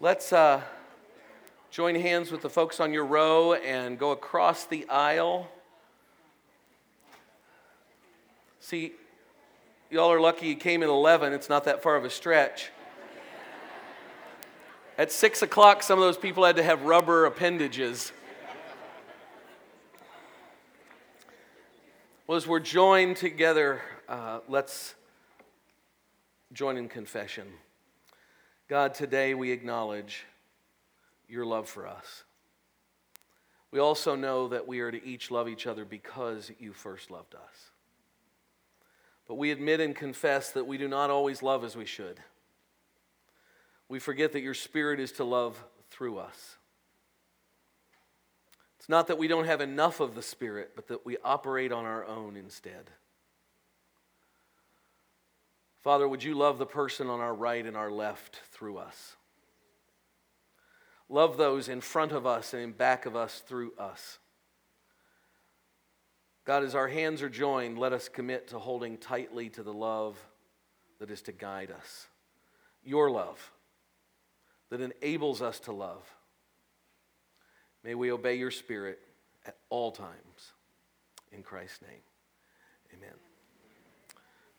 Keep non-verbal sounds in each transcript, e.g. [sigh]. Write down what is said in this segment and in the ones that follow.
Let's uh, join hands with the folks on your row and go across the aisle. See, y'all are lucky you came at 11. It's not that far of a stretch. At 6 o'clock, some of those people had to have rubber appendages. Well, as we're joined together, uh, let's join in confession. God, today we acknowledge your love for us. We also know that we are to each love each other because you first loved us. But we admit and confess that we do not always love as we should. We forget that your Spirit is to love through us. It's not that we don't have enough of the Spirit, but that we operate on our own instead. Father, would you love the person on our right and our left through us? Love those in front of us and in back of us through us. God, as our hands are joined, let us commit to holding tightly to the love that is to guide us. Your love that enables us to love. May we obey your spirit at all times. In Christ's name, amen.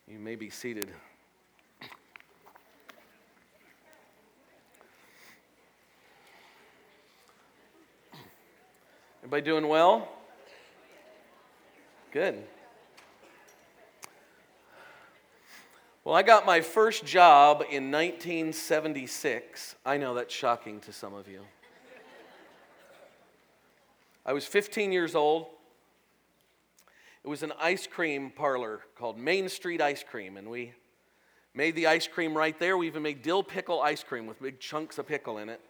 You may be seated. Everybody doing well? Good. Well, I got my first job in 1976. I know that's shocking to some of you. I was 15 years old. It was an ice cream parlor called Main Street Ice Cream, and we made the ice cream right there. We even made dill pickle ice cream with big chunks of pickle in it.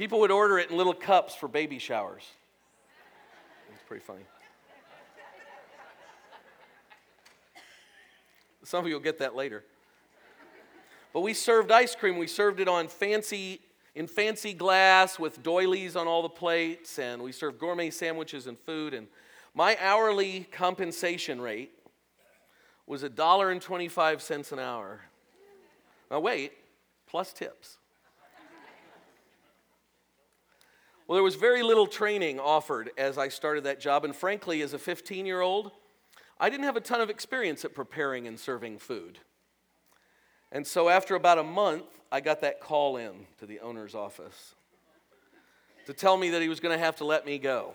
People would order it in little cups for baby showers. It's pretty funny. Some of you will get that later. But we served ice cream. We served it on fancy in fancy glass with doilies on all the plates, and we served gourmet sandwiches and food. And my hourly compensation rate was $1.25 an hour. Now, wait, plus tips. Well, there was very little training offered as I started that job, and frankly, as a 15 year old, I didn't have a ton of experience at preparing and serving food. And so, after about a month, I got that call in to the owner's office to tell me that he was going to have to let me go.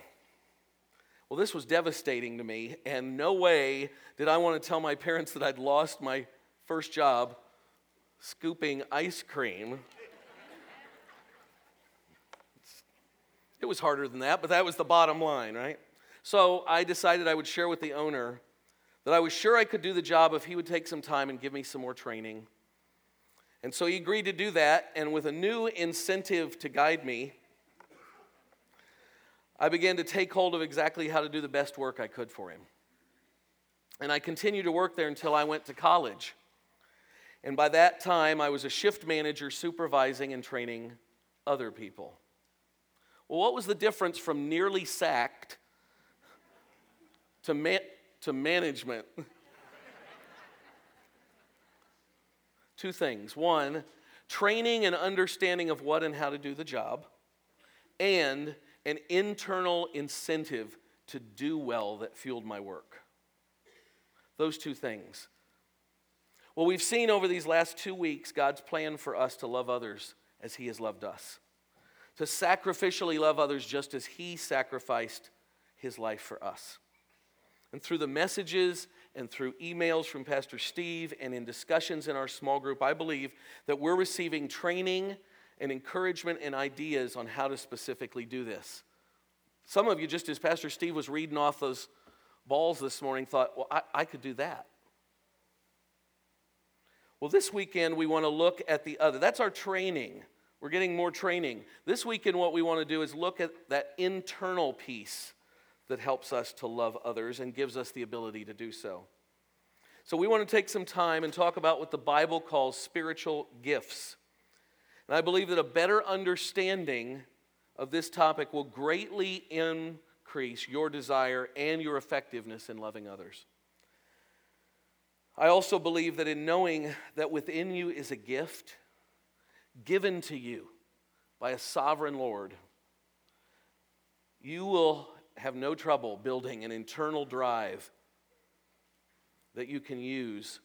Well, this was devastating to me, and no way did I want to tell my parents that I'd lost my first job scooping ice cream It was harder than that, but that was the bottom line, right? So I decided I would share with the owner that I was sure I could do the job if he would take some time and give me some more training. And so he agreed to do that, and with a new incentive to guide me, I began to take hold of exactly how to do the best work I could for him. And I continued to work there until I went to college. And by that time, I was a shift manager supervising and training other people. Well, what was the difference from nearly sacked to, to management? [laughs] Two things. One, training and understanding of what and how to do the job, and an internal incentive to do well that fueled my work. Those two things. Well, we've seen over these last two weeks God's plan for us to love others as He has loved us to sacrificially love others just as He sacrificed His life for us. And through the messages and through emails from Pastor Steve and in discussions in our small group, I believe that we're receiving training and encouragement and ideas on how to specifically do this. Some of you, just as Pastor Steve was reading off those balls this morning, thought, well, I, I could do that. Well, this weekend we want to look at the other. That's our training. We're getting more training. This weekend, what we want to do is look at that internal piece that helps us to love others and gives us the ability to do so. So, we want to take some time and talk about what the Bible calls spiritual gifts. And I believe that a better understanding of this topic will greatly increase your desire and your effectiveness in loving others. I also believe that in knowing that within you is a gift given to you by a sovereign Lord, you will have no trouble building an internal drive that you can use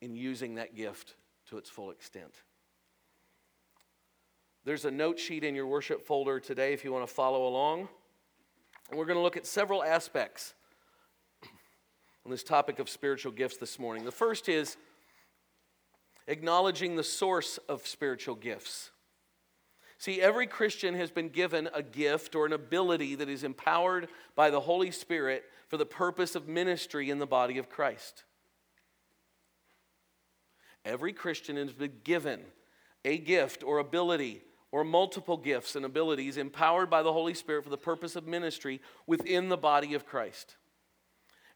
in using that gift to its full extent. There's a note sheet in your worship folder today if you want to follow along. And we're going to look at several aspects on this topic of spiritual gifts this morning. The first is acknowledging the source of spiritual gifts. See, every Christian has been given a gift or an ability that is empowered by the Holy Spirit for the purpose of ministry in the body of Christ. Every Christian has been given a gift or ability or multiple gifts and abilities empowered by the Holy Spirit for the purpose of ministry within the body of Christ.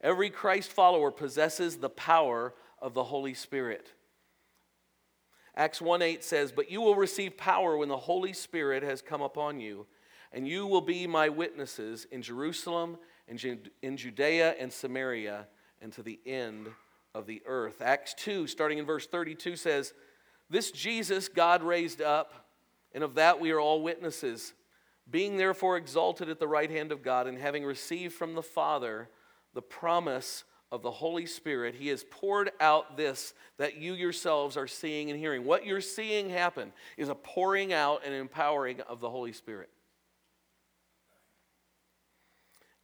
Every Christ follower possesses the power of the Holy Spirit. Acts 1 8 says, But you will receive power when the Holy Spirit has come upon you, and you will be my witnesses in Jerusalem, and in Judea and Samaria, and to the end of the earth. Acts 2, starting in verse 32, says, This Jesus God raised up, and of that we are all witnesses. Being therefore exalted at the right hand of God, and having received from the Father the promise of the Holy Spirit, He has poured out this that you yourselves are seeing and hearing. What you're seeing happen is a pouring out and empowering of the Holy Spirit.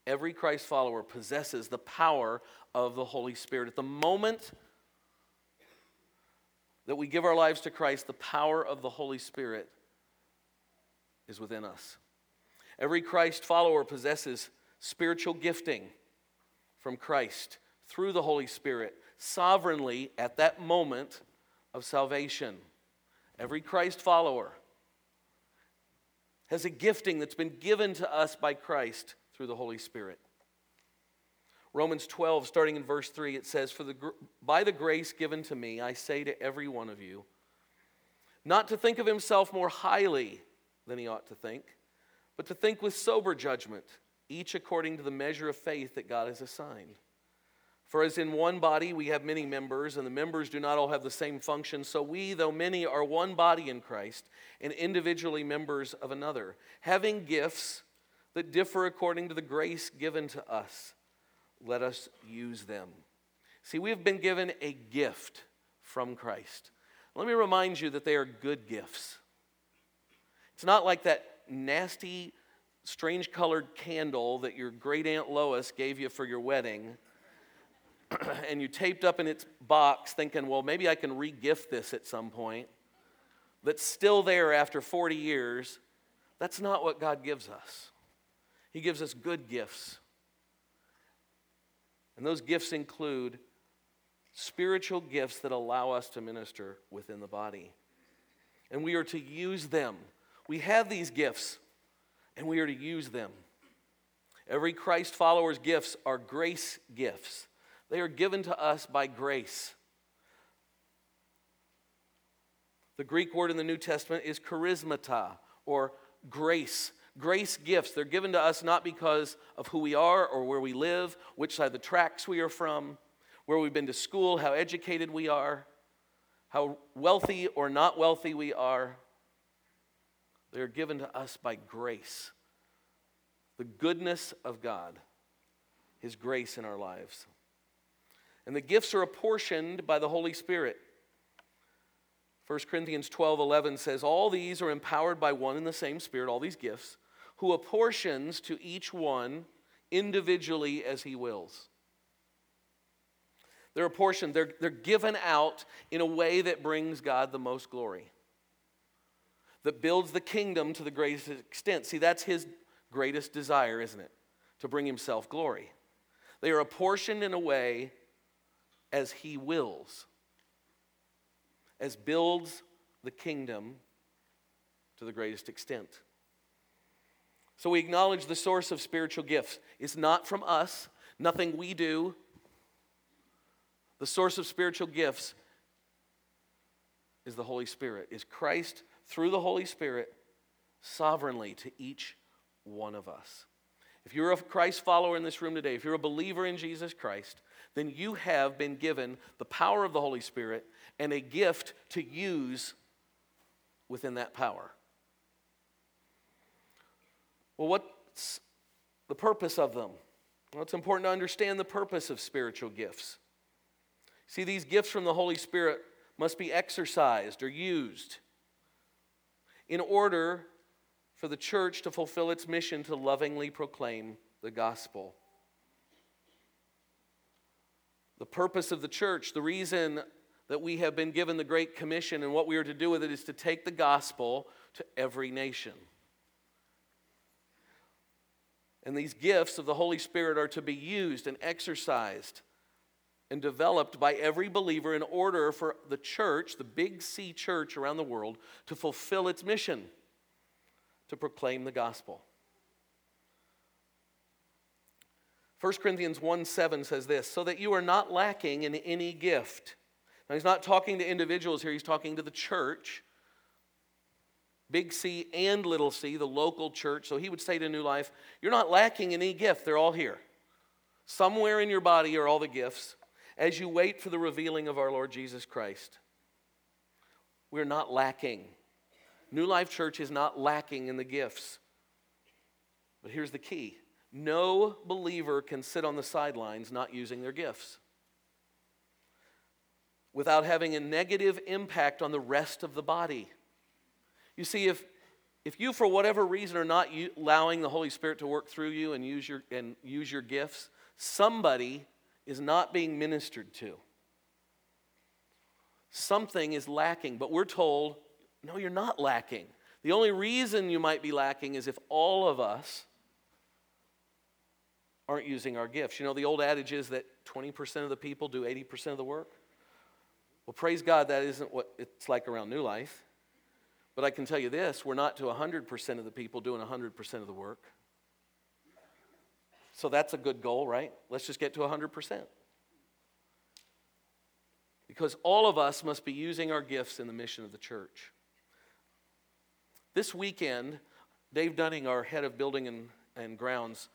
Every Christ follower possesses the power of the Holy Spirit. At the moment that we give our lives to Christ, the power of the Holy Spirit is within us. Every Christ follower possesses spiritual gifting from Christ through the Holy Spirit sovereignly at that moment of salvation. Every Christ follower has a gifting that's been given to us by Christ through the Holy Spirit. Romans 12, starting in verse 3, it says, For the, by the grace given to me, I say to every one of you, not to think of himself more highly than he ought to think, but to think with sober judgment, each according to the measure of faith that God has assigned. For as in one body we have many members, and the members do not all have the same function, so we, though many, are one body in Christ, and individually members of another, having gifts that differ according to the grace given to us. Let us use them. See, we have been given a gift from Christ. Let me remind you that they are good gifts. It's not like that nasty, strange colored candle that your great Aunt Lois gave you for your wedding [clears throat] and you taped up in its box thinking, well, maybe I can regift this at some point, that's still there after 40 years, that's not what God gives us. He gives us good gifts. And those gifts include spiritual gifts that allow us to minister within the body. And we are to use them. We have these gifts, and we are to use them. Every Christ follower's gifts are grace gifts. They are given to us by grace. The Greek word in the New Testament is charismata, or grace. Grace gifts. They're given to us not because of who we are or where we live, which side of the tracks we are from, where we've been to school, how educated we are, how wealthy or not wealthy we are. They are given to us by grace. The goodness of God, His grace in our lives. And the gifts are apportioned by the Holy Spirit. 1 Corinthians 12 11 says, All these are empowered by one and the same Spirit, all these gifts, who apportions to each one individually as he wills. They're apportioned, they're, they're given out in a way that brings God the most glory, that builds the kingdom to the greatest extent. See, that's his greatest desire, isn't it? To bring himself glory. They are apportioned in a way as he wills, as builds the kingdom to the greatest extent. So we acknowledge the source of spiritual gifts is not from us, nothing we do. The source of spiritual gifts is the Holy Spirit, is Christ through the Holy Spirit sovereignly to each one of us. if you're a Christ follower in this room today, if you're a believer in Jesus Christ, then you have been given the power of the Holy Spirit and a gift to use within that power. Well, what's the purpose of them? Well, it's important to understand the purpose of spiritual gifts. See, these gifts from the Holy Spirit must be exercised or used in order for the church to fulfill its mission to lovingly proclaim the gospel. The purpose of the church, the reason that we have been given the Great Commission and what we are to do with it is to take the gospel to every nation. And these gifts of the Holy Spirit are to be used and exercised and developed by every believer in order for the church, the big C church around the world, to fulfill its mission to proclaim the gospel. 1 Corinthians 1 7 says this, so that you are not lacking in any gift. Now, he's not talking to individuals here, he's talking to the church, big C and little c, the local church. So he would say to New Life, You're not lacking in any gift, they're all here. Somewhere in your body are all the gifts as you wait for the revealing of our Lord Jesus Christ. We're not lacking. New Life Church is not lacking in the gifts. But here's the key no believer can sit on the sidelines not using their gifts without having a negative impact on the rest of the body. You see, if, if you, for whatever reason, are not allowing the Holy Spirit to work through you and use your, and use your gifts, somebody is not being ministered to. Something is lacking, but we're told no, you're not lacking. The only reason you might be lacking is if all of us aren't using our gifts. You know, the old adage is that 20% of the people do 80% of the work. Well, praise God, that isn't what it's like around New Life. But I can tell you this we're not to 100% of the people doing 100% of the work. So that's a good goal, right? Let's just get to 100%. Because all of us must be using our gifts in the mission of the church. This weekend, Dave Dunning, our head of building and, and grounds,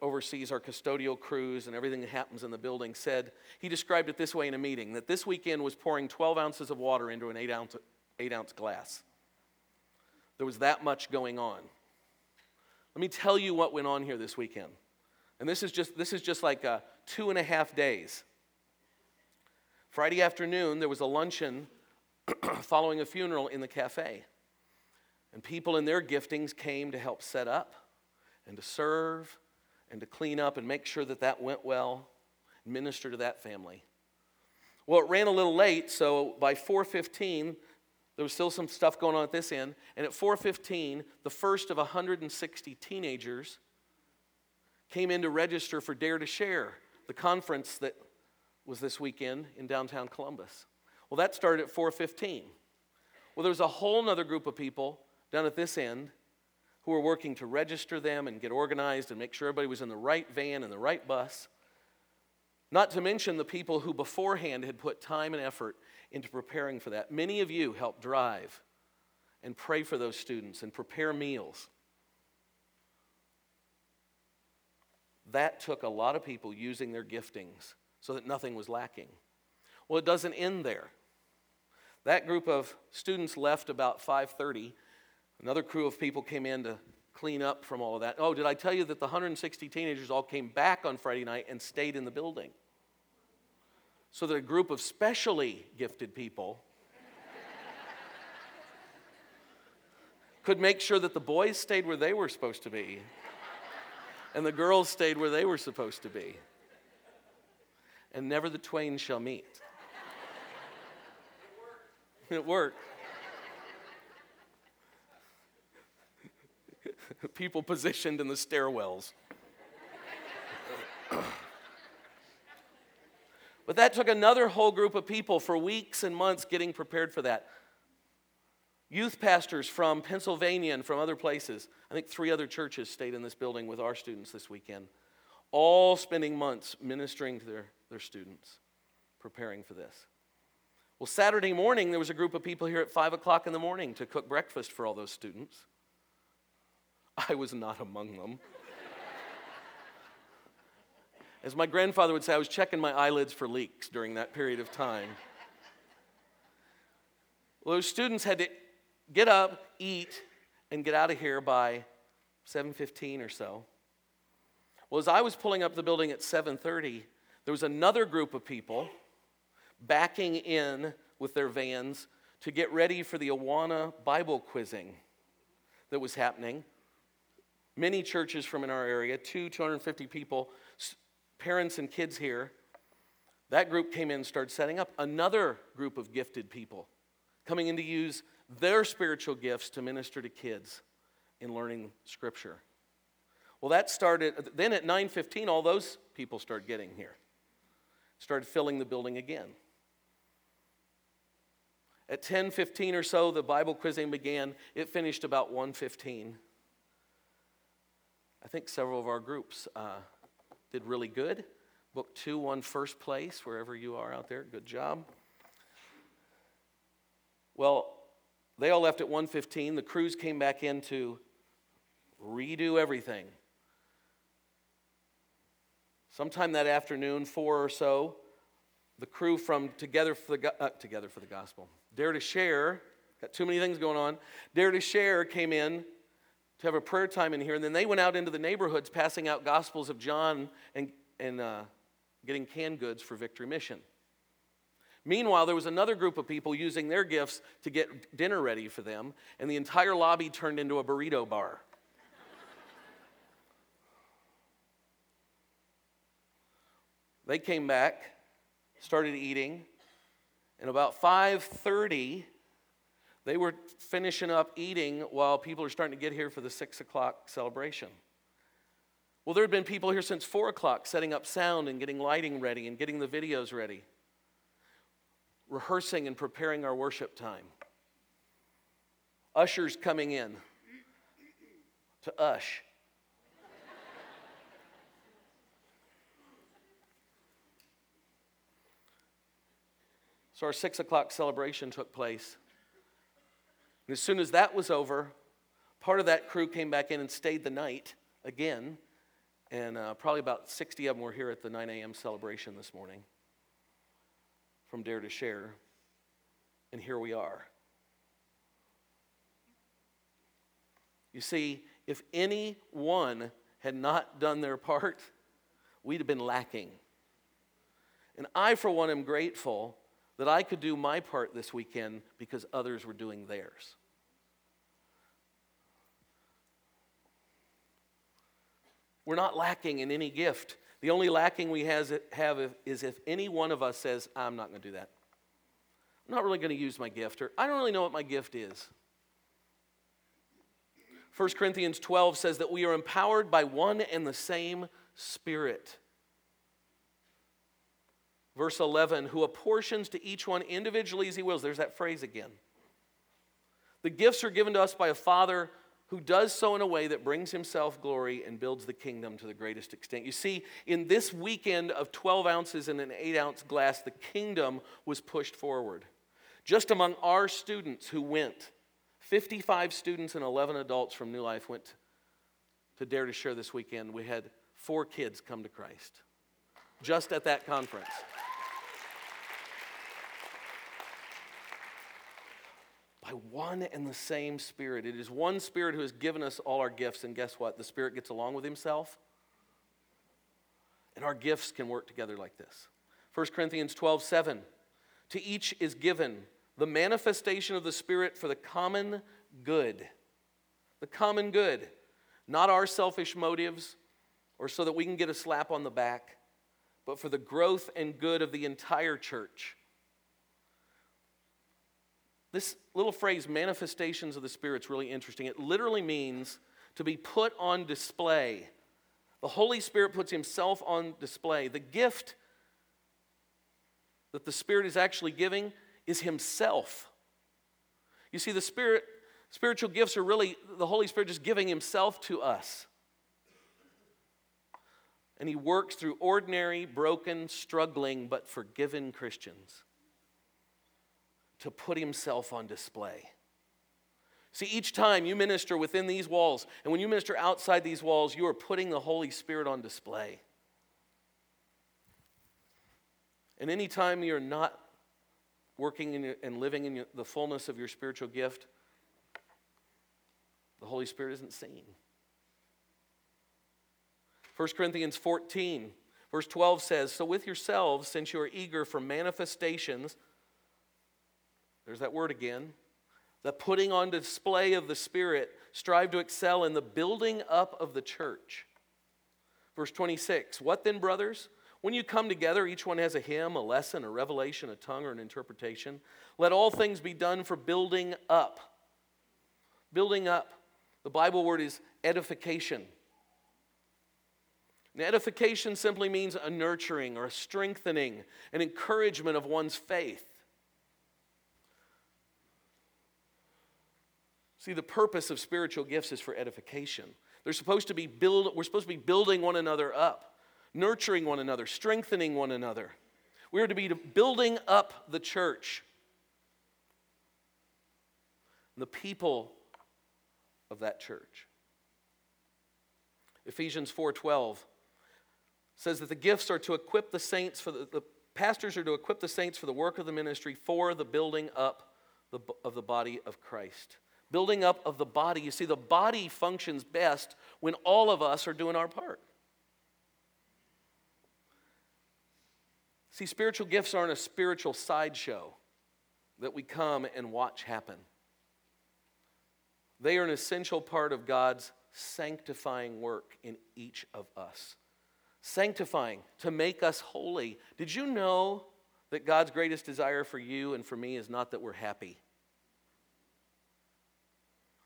oversees our custodial crews and everything that happens in the building, said, he described it this way in a meeting that this weekend was pouring 12 ounces of water into an 8 ounce, eight ounce glass. There was that much going on. Let me tell you what went on here this weekend. And this is just, this is just like uh, two and a half days. Friday afternoon, there was a luncheon [clears throat] following a funeral in the cafe. And people in their giftings came to help set up and to serve and to clean up and make sure that that went well, minister to that family. Well, it ran a little late, so by 4:15 there was still some stuff going on at this end, and at 4:15 the first of 160 teenagers came in to register for Dare to Share, the conference that was this weekend in downtown Columbus. Well, that started at 4:15. Well, there was a whole other group of people down at this end who were working to register them and get organized and make sure everybody was in the right van and the right bus. Not to mention the people who beforehand had put time and effort into preparing for that. Many of you helped drive and pray for those students and prepare meals. That took a lot of people using their giftings so that nothing was lacking. Well, it doesn't end there. That group of students left about 5:30 Another crew of people came in to clean up from all of that. Oh, did I tell you that the 160 teenagers all came back on Friday night and stayed in the building? So that a group of specially gifted people [laughs] could make sure that the boys stayed where they were supposed to be and the girls stayed where they were supposed to be. And never the twain shall meet. It worked. [laughs] people positioned in the stairwells. but that took another whole group of people for weeks and months getting prepared for that. Youth pastors from Pennsylvania and from other places. I think three other churches stayed in this building with our students this weekend, all spending months ministering to their, their students, preparing for this. Well, Saturday morning, there was a group of people here at 5 o'clock in the morning to cook breakfast for all those students. I was not among them. As my grandfather would say, I was checking my eyelids for leaks during that period of time. well, those students had to get up, eat, and get out of here by 7:15 or so. Well, as I was pulling up the building at 7:30, there was another group of people backing in with their vans to get ready for the Awana Bible quizzing that was happening. Many churches from in our area, two, 250 people, parents and kids here. That group came in and started setting up. Another group of gifted people coming in to use their spiritual gifts to minister to kids in learning scripture. Well, that started then at 9:15 all those people started getting here. Started filling the building again. At 10:15 or so the Bible quizzing began. It finished about 1:15. I think several of our groups uh, did really good. Book 2 won first place wherever you are out there. Good job. Well, they all left at 1:15. The crews came back in to redo everything. Sometime that afternoon, four or so, the crew from Together for the, uh, Together for the Gospel, Dare to Share, got too many things going on. Dare to Share came in to have a prayer time in here, and then they went out into the neighborhoods passing out Gospels of John and, and uh, getting canned goods for Victory Mission. Meanwhile, there was another group of people using their gifts to get dinner ready for them, and the entire lobby turned into a burrito bar. they came back, started eating, and about 5:30, they were finishing up eating while people are starting to get here for the six o'clock celebration. Well, there had been people here since four o'clock setting up sound and getting lighting ready and getting the videos ready rehearsing and preparing our worship time. Ushers coming in to ush. so our six o'clock celebration took place. And as soon as that was over, part of that crew came back in and stayed the night again. And uh, probably about 60 of them were here at the 9 a.m. celebration this morning from Dare to Share, and here we are. You see, if anyone had not done their part, we'd have been lacking. And I, for one, am grateful that I could do my part this weekend because others were doing theirs. We're not lacking in any gift. The only lacking we has, have is if any one of us says, I'm not going to do that. I'm not really going to use my gift, or I don't really know what my gift is. 1 Corinthians 12 says that we are empowered by one and the same Spirit. Verse 11, who apportions to each one individually as he wills. There's that phrase again. The gifts are given to us by a Father who does so in a way that brings himself glory and builds the kingdom to the greatest extent. You see, in this weekend of 12 ounces in an 8 ounce glass, the kingdom was pushed forward. Just among our students who went, 55 students and 11 adults from New Life went to Dare to Share this weekend. We had four kids come to Christ just at that conference. By one and the same Spirit. It is one Spirit who has given us all our gifts, and guess what? The Spirit gets along with Himself. And our gifts can work together like this. 1 Corinthians 12 7. To each is given the manifestation of the Spirit for the common good. The common good. Not our selfish motives or so that we can get a slap on the back, but for the growth and good of the entire church. This little phrase, manifestations of the Spirit, is really interesting. It literally means to be put on display. The Holy Spirit puts Himself on display. The gift that the Spirit is actually giving is Himself. You see, the Spirit, spiritual gifts are really the Holy Spirit just giving Himself to us. And He works through ordinary, broken, struggling, but forgiven Christians to put himself on display. See, each time you minister within these walls, and when you minister outside these walls, you are putting the Holy Spirit on display. And anytime you're not working in your, and living in your, the fullness of your spiritual gift, the Holy Spirit isn't seen. 1 Corinthians 14, verse 12 says, So with yourselves, since you are eager for manifestations, there's that word again, the putting on display of the Spirit, strive to excel in the building up of the church. Verse 26, What then, brothers? When you come together, each one has a hymn, a lesson, a revelation, a tongue, or an interpretation. Let all things be done for building up. Building up. The Bible word is edification. And edification simply means a nurturing or a strengthening, an encouragement of one's faith. See, the purpose of spiritual gifts is for edification. They're supposed to be build, we're supposed to be building one another up, nurturing one another, strengthening one another. We are to be building up the church. The people of that church. Ephesians 4:12 says that the gifts are to equip the saints for the, the pastors are to equip the saints for the work of the ministry for the building up the, of the body of Christ. Building up of the body. You see, the body functions best when all of us are doing our part. See, spiritual gifts aren't a spiritual sideshow that we come and watch happen. They are an essential part of God's sanctifying work in each of us. Sanctifying, to make us holy. Did you know that God's greatest desire for you and for me is not that we're happy?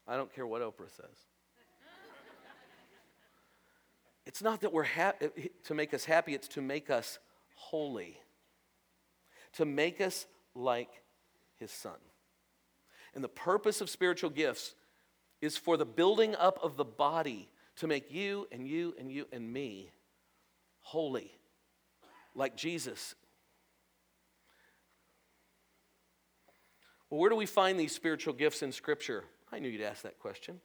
I don't care what Oprah says. It's not that we're to make us happy, it's to make us holy, to make us like his son. And the purpose of spiritual gifts is for the building up of the body to make you and you and you and me holy, like Jesus. Well, where do we find these spiritual gifts in Scripture? I knew you'd ask that question.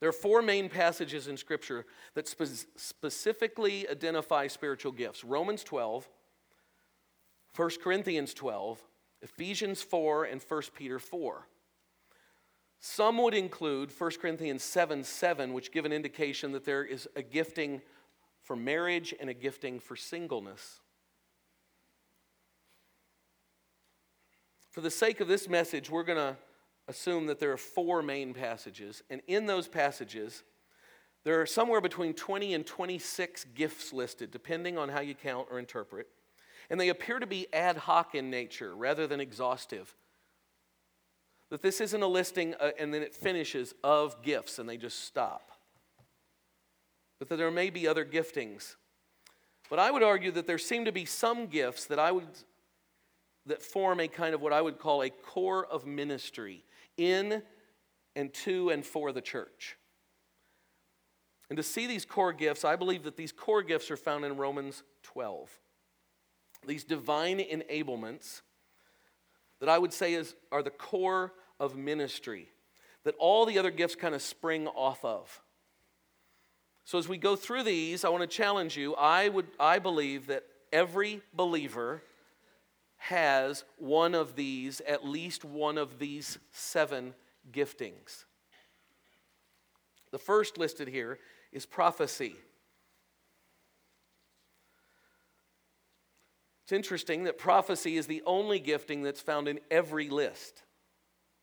There are four main passages in Scripture that spe- specifically identify spiritual gifts Romans 12, 1 Corinthians 12, Ephesians 4, and 1 Peter 4. Some would include 1 Corinthians 7 7, which give an indication that there is a gifting for marriage and a gifting for singleness. For the sake of this message, we're going to assume that there are four main passages, and in those passages, there are somewhere between 20 and 26 gifts listed, depending on how you count or interpret. And they appear to be ad hoc in nature rather than exhaustive. That this isn't a listing uh, and then it finishes of gifts and they just stop. But that there may be other giftings. But I would argue that there seem to be some gifts that I would that form a kind of what I would call a core of ministry in and to and for the church. And to see these core gifts, I believe that these core gifts are found in Romans 12. These divine enablements that I would say is, are the core of ministry, that all the other gifts kind of spring off of. So as we go through these, I want to challenge you. I would I believe that every believer has one of these, at least one of these seven giftings. The first listed here is prophecy. It's interesting that prophecy is the only gifting that's found in every list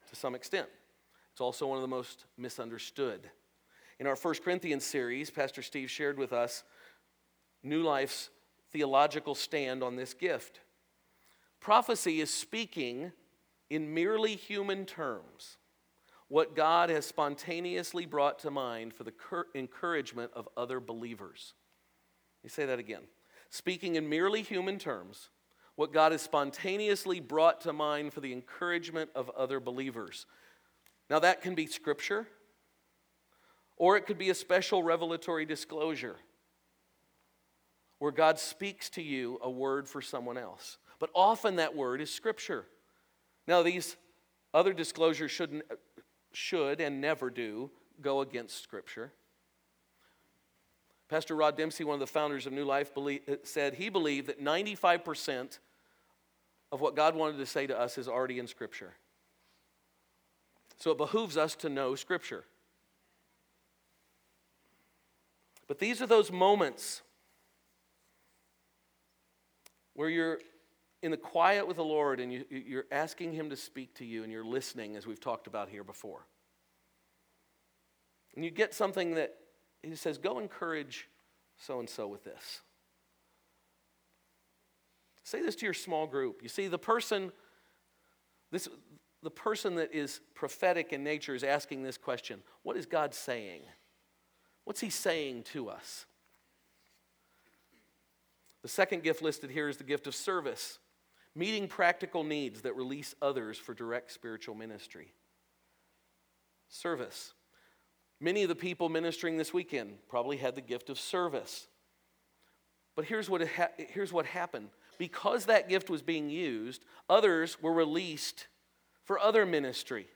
to some extent. It's also one of the most misunderstood. In our First Corinthians series, Pastor Steve shared with us New Life's theological stand on this gift. Prophecy is speaking in merely human terms what God has spontaneously brought to mind for the encouragement of other believers. Let me say that again speaking in merely human terms, what God has spontaneously brought to mind for the encouragement of other believers. Now, that can be scripture, or it could be a special revelatory disclosure where God speaks to you a word for someone else. But often that word is scripture. Now, these other disclosures shouldn't, should and never do go against scripture. Pastor Rod Dempsey, one of the founders of New Life, believe, uh, said he believed that 95% of what God wanted to say to us is already in Scripture. So it behooves us to know Scripture. But these are those moments where you're in the quiet with the Lord and you, you're asking Him to speak to you and you're listening, as we've talked about here before. And you get something that He says, Go encourage so and so with this. Say this to your small group. You see, the person, this, the person that is prophetic in nature is asking this question What is God saying? What's He saying to us? The second gift listed here is the gift of service, meeting practical needs that release others for direct spiritual ministry. Service. Many of the people ministering this weekend probably had the gift of service. But here's what, ha- here's what happened because that gift was being used, others were released for other ministry.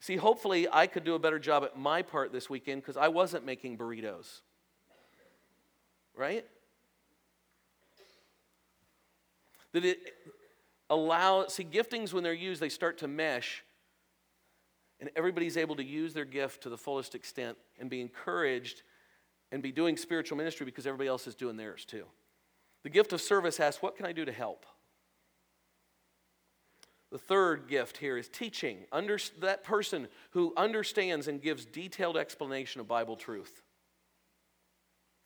See, hopefully, I could do a better job at my part this weekend because I wasn't making burritos. Right? That it allow see giftings when they're used they start to mesh and everybody's able to use their gift to the fullest extent and be encouraged and be doing spiritual ministry because everybody else is doing theirs too. The gift of service asks, What can I do to help? The third gift here is teaching. Under, that person who understands and gives detailed explanation of Bible truth.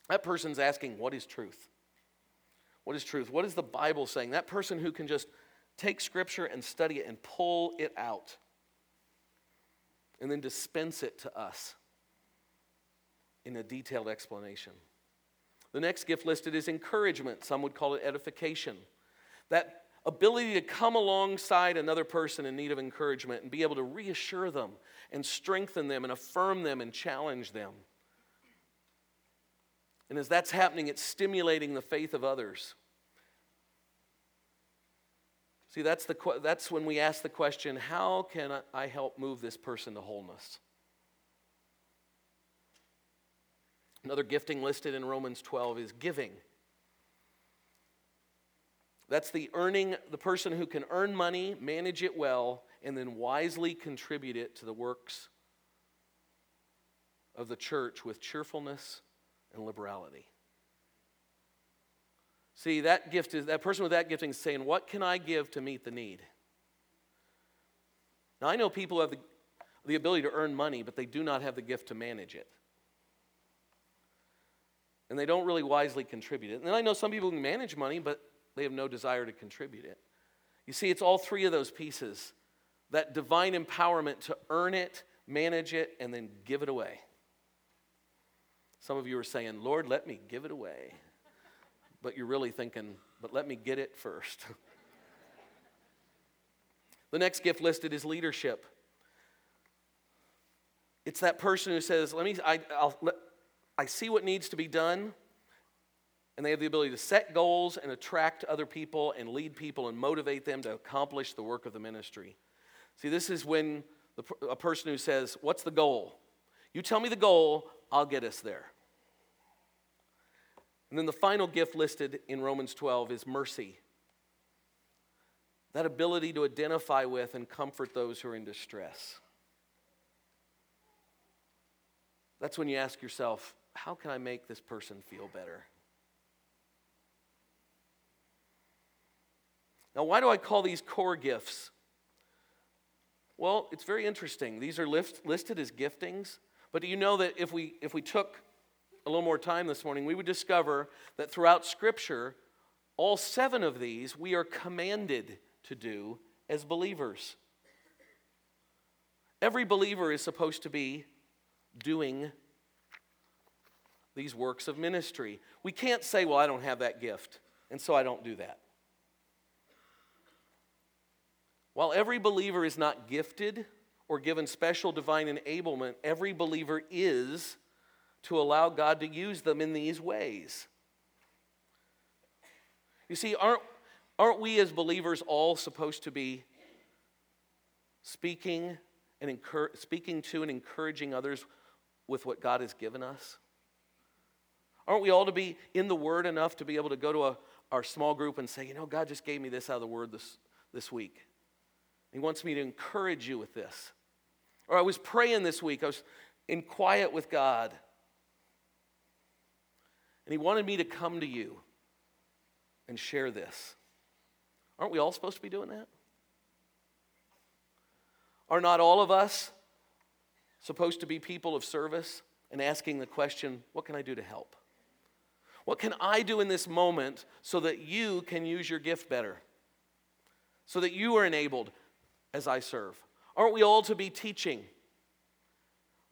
That person's asking, What is truth? What is truth? What is the Bible saying? That person who can just take Scripture and study it and pull it out and then dispense it to us in a detailed explanation. The next gift listed is encouragement. Some would call it edification. That ability to come alongside another person in need of encouragement and be able to reassure them and strengthen them and affirm them and challenge them. And as that's happening, it's stimulating the faith of others. See, that's, the, that's when we ask the question how can I help move this person to wholeness? Another gifting listed in Romans 12 is giving. That's the earning, the person who can earn money, manage it well, and then wisely contribute it to the works of the church with cheerfulness and liberality. See, that gift is that person with that gifting is saying, What can I give to meet the need? Now I know people have the, the ability to earn money, but they do not have the gift to manage it and they don't really wisely contribute it. And I know some people can manage money, but they have no desire to contribute it. You see, it's all three of those pieces that divine empowerment to earn it, manage it, and then give it away. Some of you are saying, Lord, let me give it away. But you're really thinking, but let me get it first. the next gift listed is leadership. It's that person who says, let me, I, will let, I see what needs to be done, and they have the ability to set goals and attract other people and lead people and motivate them to accomplish the work of the ministry. See, this is when the, a person who says, What's the goal? You tell me the goal, I'll get us there. And then the final gift listed in Romans 12 is mercy. That ability to identify with and comfort those who are in distress. That's when you ask yourself, how can I make this person feel better? Now, why do I call these core gifts? Well, it's very interesting. These are list, listed as giftings, but do you know that if we, if we took a little more time this morning, we would discover that throughout Scripture, all seven of these we are commanded to do as believers. Every believer is supposed to be doing these works of ministry. We can't say, well, I don't have that gift, and so I don't do that. While every believer is not gifted or given special divine enablement, every believer is to allow God to use them in these ways. You see, aren't, aren't we as believers all supposed to be speaking and speaking to and encouraging others with what God has given us? Aren't we all to be in the Word enough to be able to go to a, our small group and say, you know, God just gave me this out of the Word this, this week? He wants me to encourage you with this. Or I was praying this week, I was in quiet with God. And He wanted me to come to you and share this. Aren't we all supposed to be doing that? Are not all of us supposed to be people of service and asking the question, what can I do to help? What can I do in this moment so that you can use your gift better? So that you are enabled as I serve? Aren't we all to be teaching?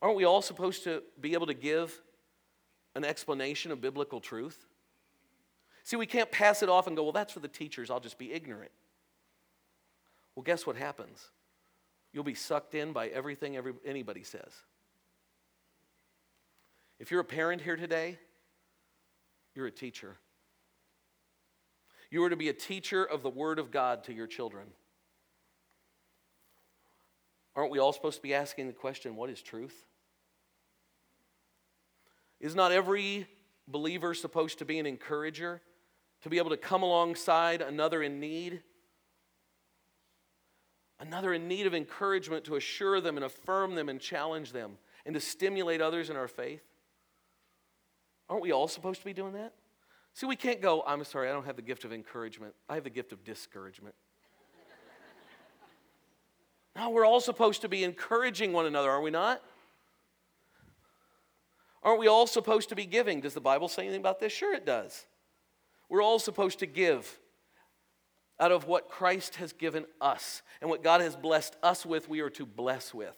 Aren't we all supposed to be able to give an explanation of biblical truth? See, we can't pass it off and go, well, that's for the teachers, I'll just be ignorant. Well, guess what happens? You'll be sucked in by everything every, anybody says. If you're a parent here today, you're a teacher. You are to be a teacher of the Word of God to your children. Aren't we all supposed to be asking the question, what is truth? Is not every believer supposed to be an encourager, to be able to come alongside another in need? Another in need of encouragement to assure them and affirm them and challenge them and to stimulate others in our faith? Aren't we all supposed to be doing that? See, we can't go, I'm sorry, I don't have the gift of encouragement. I have the gift of discouragement. No, we're all supposed to be encouraging one another, are we not? Aren't we all supposed to be giving? Does the Bible say anything about this? Sure, it does. We're all supposed to give out of what Christ has given us and what God has blessed us with, we are to bless with.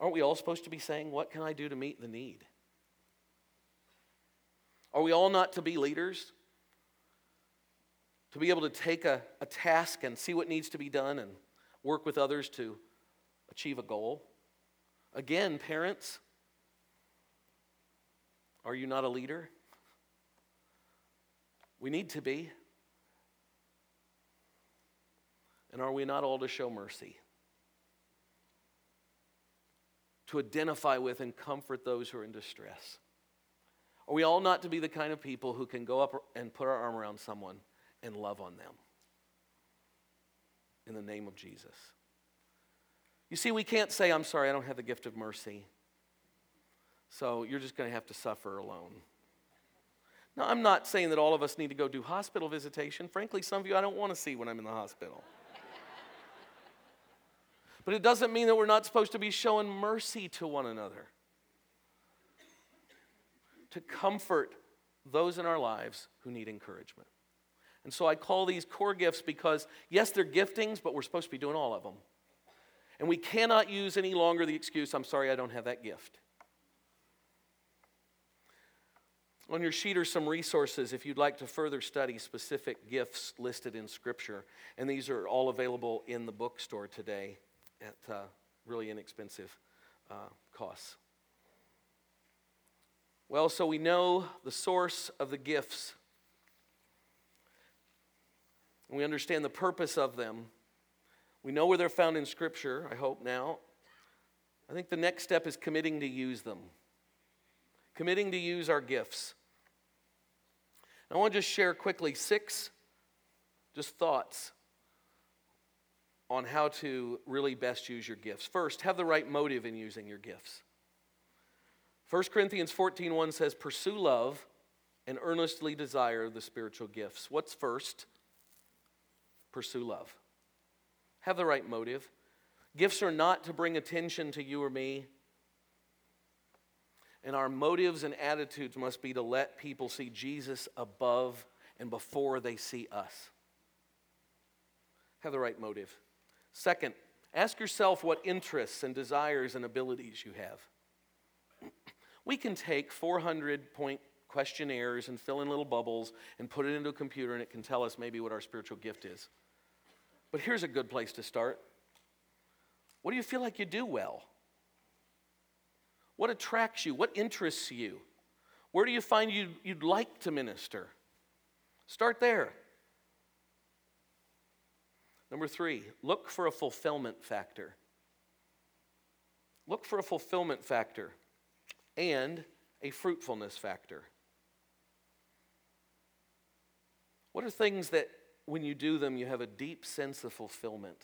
Aren't we all supposed to be saying, What can I do to meet the need? Are we all not to be leaders? To be able to take a, a task and see what needs to be done and work with others to achieve a goal? Again, parents, are you not a leader? We need to be. And are we not all to show mercy? To identify with and comfort those who are in distress? Are we all not to be the kind of people who can go up and put our arm around someone and love on them? In the name of Jesus. You see, we can't say, I'm sorry, I don't have the gift of mercy. So you're just going to have to suffer alone. Now, I'm not saying that all of us need to go do hospital visitation. Frankly, some of you I don't want to see when I'm in the hospital. but it doesn't mean that we're not supposed to be showing mercy to one another, to comfort those in our lives who need encouragement. And so I call these core gifts because, yes, they're giftings, but we're supposed to be doing all of them. And we cannot use any longer the excuse, I'm sorry, I don't have that gift. On your sheet are some resources if you'd like to further study specific gifts listed in Scripture. And these are all available in the bookstore today at uh, really inexpensive uh, costs. Well, so we know the source of the gifts, we understand the purpose of them. We know where they're found in Scripture, I hope now. I think the next step is committing to use them, committing to use our gifts. I want to just share quickly six just thoughts on how to really best use your gifts. First, have the right motive in using your gifts. 1 Corinthians 14:1 says, "Pursue love and earnestly desire the spiritual gifts." What's first? Pursue love. Have the right motive. Gifts are not to bring attention to you or me. And our motives and attitudes must be to let people see Jesus above and before they see us. Have the right motive. Second, ask yourself what interests and desires and abilities you have. [clears throat] We can take 400 point questionnaires and fill in little bubbles and put it into a computer and it can tell us maybe what our spiritual gift is. But here's a good place to start. What do you feel like you do well? What attracts you? What interests you? Where do you find you'd, you'd like to minister? Start there. Number three, look for a fulfillment factor. look for a fulfillment factor and a fruitfulness factor. What are things that when you do them, you have a deep sense of fulfillment?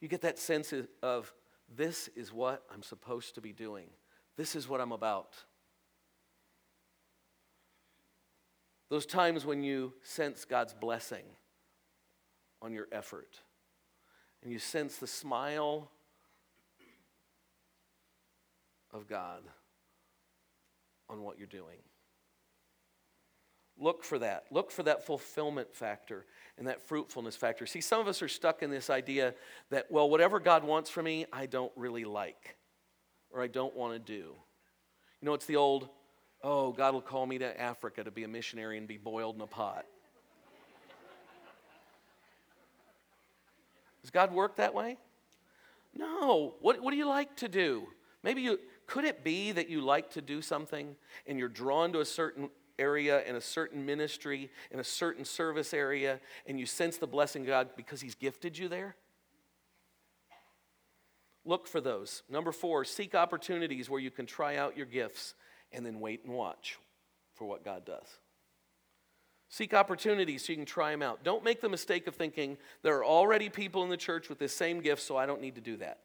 You get that sense of, this is what I'm supposed to be doing, this is what I'm about. Those times when you sense God's blessing on your effort, and you sense the smile of God on what you're doing. Look for that. Look for that fulfillment factor and that fruitfulness factor. See, some of us are stuck in this idea that, well, whatever God wants for me, I don't really like or I don't want to do. You know, it's the old, oh, God will call me to Africa to be a missionary and be boiled in a pot. [laughs] Does God work that way? No. What, what do you like to do? Maybe you, could it be that you like to do something and you're drawn to a certain area in a certain ministry, in a certain service area, and you sense the blessing of God because He's gifted you there? Look for those. Number four, seek opportunities where you can try out your gifts and then wait and watch for what God does. Seek opportunities so you can try them out. Don't make the mistake of thinking there are already people in the church with this same gift, so I don't need to do that.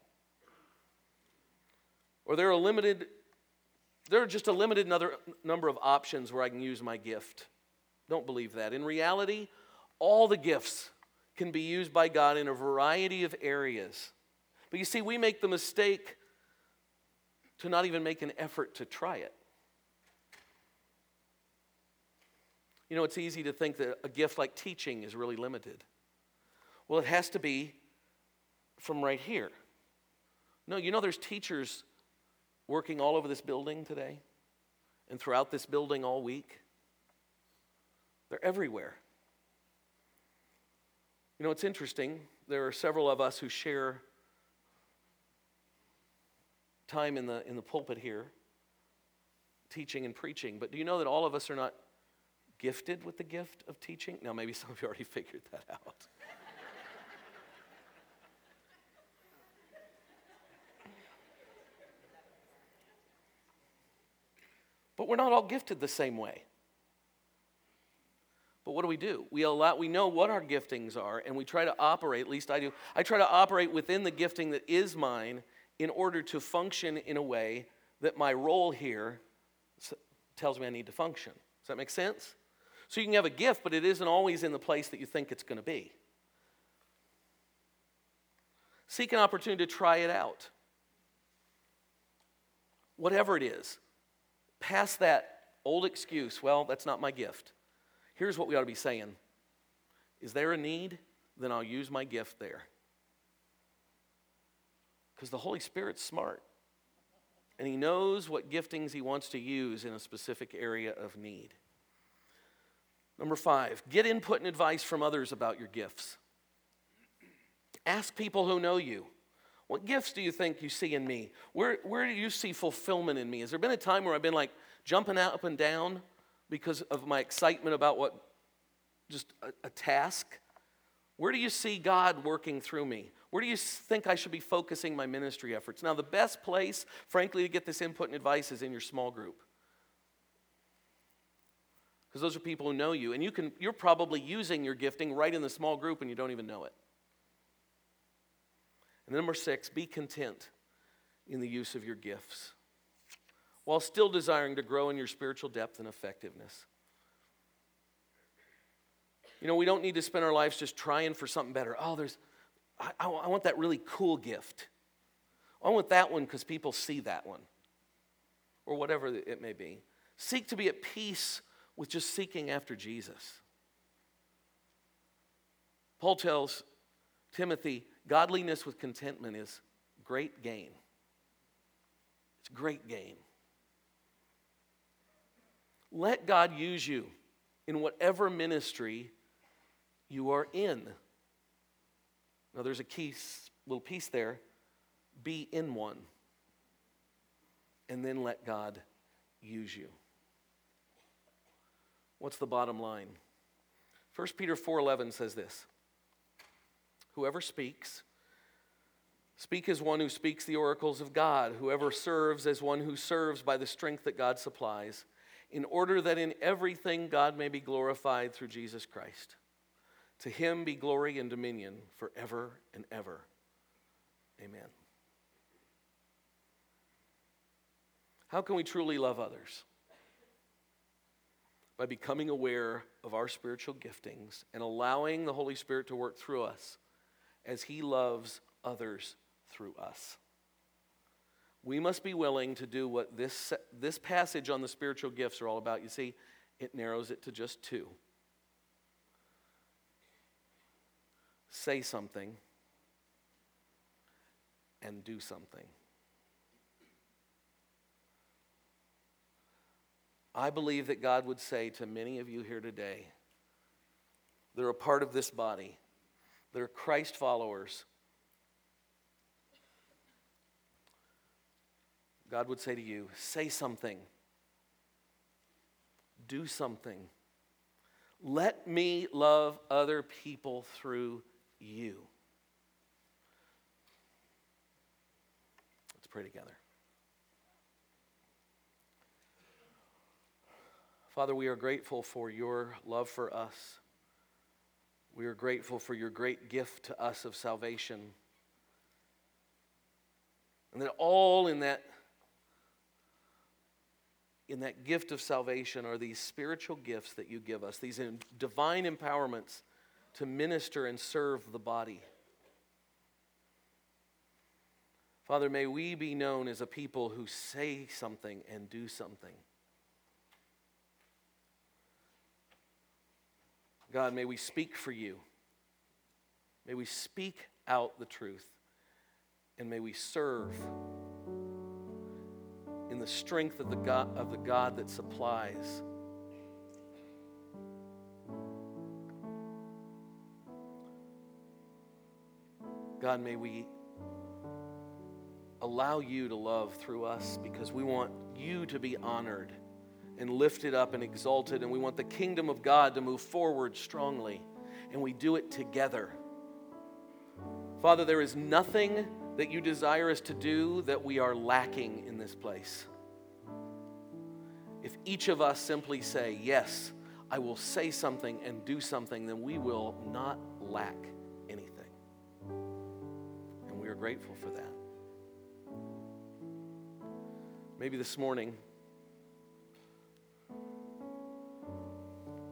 Or there are limited, there are just a limited number of options where I can use my gift. Don't believe that. In reality, all the gifts can be used by God in a variety of areas. But you see, we make the mistake to not even make an effort to try it. You know, it's easy to think that a gift like teaching is really limited. Well, it has to be from right here. No, you know, there's teachers working all over this building today and throughout this building all week. They're everywhere. You know, it's interesting. There are several of us who share time in the, in the pulpit here, teaching and preaching. But do you know that all of us are not gifted with the gift of teaching? Now, maybe some of you already [laughs] figured that out. But we're not all gifted the same way. But what do we do? We allow we know what our giftings are and we try to operate, at least I do. I try to operate within the gifting that is mine in order to function in a way that my role here tells me I need to function. Does that make sense? So you can have a gift, but it isn't always in the place that you think it's going to be. Seek an opportunity to try it out. Whatever it is, past that old excuse, well, that's not my gift. Here's what we ought to be saying Is there a need? Then I'll use my gift there. Because the Holy Spirit's smart. And He knows what giftings He wants to use in a specific area of need. Number five, get input and advice from others about your gifts. Ask people who know you. What gifts do you think you see in me? Where, where do you see fulfillment in me? Has there been a time where I've been like jumping up and down because of my excitement about what, just a, a task? Where do you see God working through me? Where do you think I should be focusing my ministry efforts? Now, the best place, frankly, to get this input and advice is in your small group because those are people who know you and you can you're probably using your gifting right in the small group and you don't even know it and number six be content in the use of your gifts while still desiring to grow in your spiritual depth and effectiveness. You know we don't need to spend our lives just trying for something better. Oh there's i, I want that really cool gift. I want that one because people see that one or whatever it may be. Seek to be at peace with just seeking after Jesus. Paul tells Timothy, godliness with contentment is great gain. It's great gain. Let God use you in whatever ministry you are in. Now, there's a key little piece there be in one, and then let God use you. What's the bottom line? 1 Peter 4:11 says this. Whoever speaks Speak as one who speaks the oracles of God, whoever serves as one who serves by the strength that God supplies, in order that in everything God may be glorified through Jesus Christ. To him be glory and dominion forever and ever. Amen. How can we truly love others? By becoming aware of our spiritual giftings and allowing the Holy Spirit to work through us as He loves others through us. We must be willing to do what this, this passage on the spiritual gifts are all about. You see, it narrows it to just two say something and do something. I believe that God would say to many of you here today, they're a part of this body, they're Christ followers God would say to you, say something, do something. Let me love other people through you. Let's pray together. Father, we are grateful for your love for us. We are grateful for your great gift to us of salvation. And that all in that in that gift of salvation are these spiritual gifts that you give us, these divine empowerments to minister and serve the body. Father, may we be known as a people who say something and do something. God, may we speak for you. May we speak out the truth. And may we serve in the strength of the God, of the God that supplies. God, may we allow you to love through us because we want you to be honored and lifted up and exalted, and we want the kingdom of God to move forward strongly, and we do it together. Father, there is nothing that you desire us to do that we are lacking in this place. If each of us simply say, Yes, I will say something and do something, then we will not lack anything. And we are grateful for that. Maybe this morning,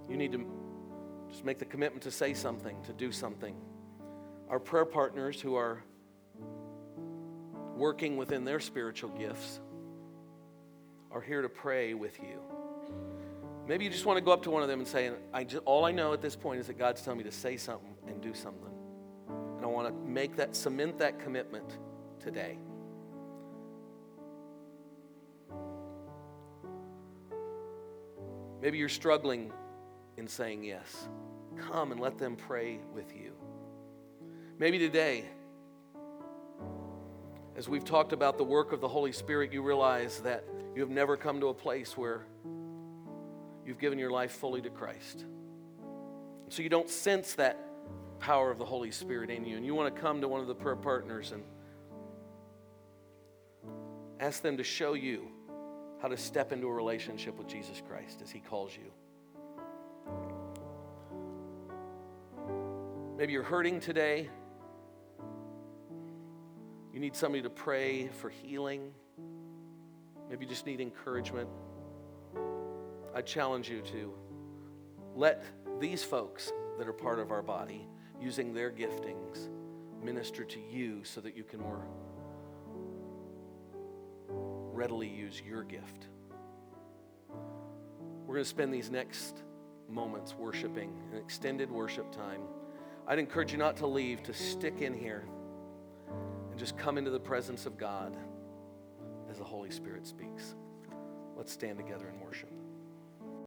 you need to just make the commitment to say something, to do something. Our prayer partners who are working within their spiritual gifts are here to pray with you. Maybe you just want to go up to one of them and say, I just, All I know at this point is that God's telling me to say something and do something. And I want to make that, cement that commitment today. Maybe you're struggling in saying yes. Come and let them pray with you. Maybe today, as we've talked about the work of the Holy Spirit, you realize that you have never come to a place where you've given your life fully to Christ. So you don't sense that power of the Holy Spirit in you. And you want to come to one of the prayer partners and ask them to show you how to step into a relationship with Jesus Christ as He calls you. Maybe you're hurting today. You need somebody to pray for healing. Maybe you just need encouragement. I challenge you to let these folks that are part of our body, using their giftings, minister to you so that you can more readily use your gift. We're going to spend these next moments worshiping, an extended worship time. I'd encourage you not to leave, to stick in here and just come into the presence of God as the Holy Spirit speaks. Let's stand together and worship.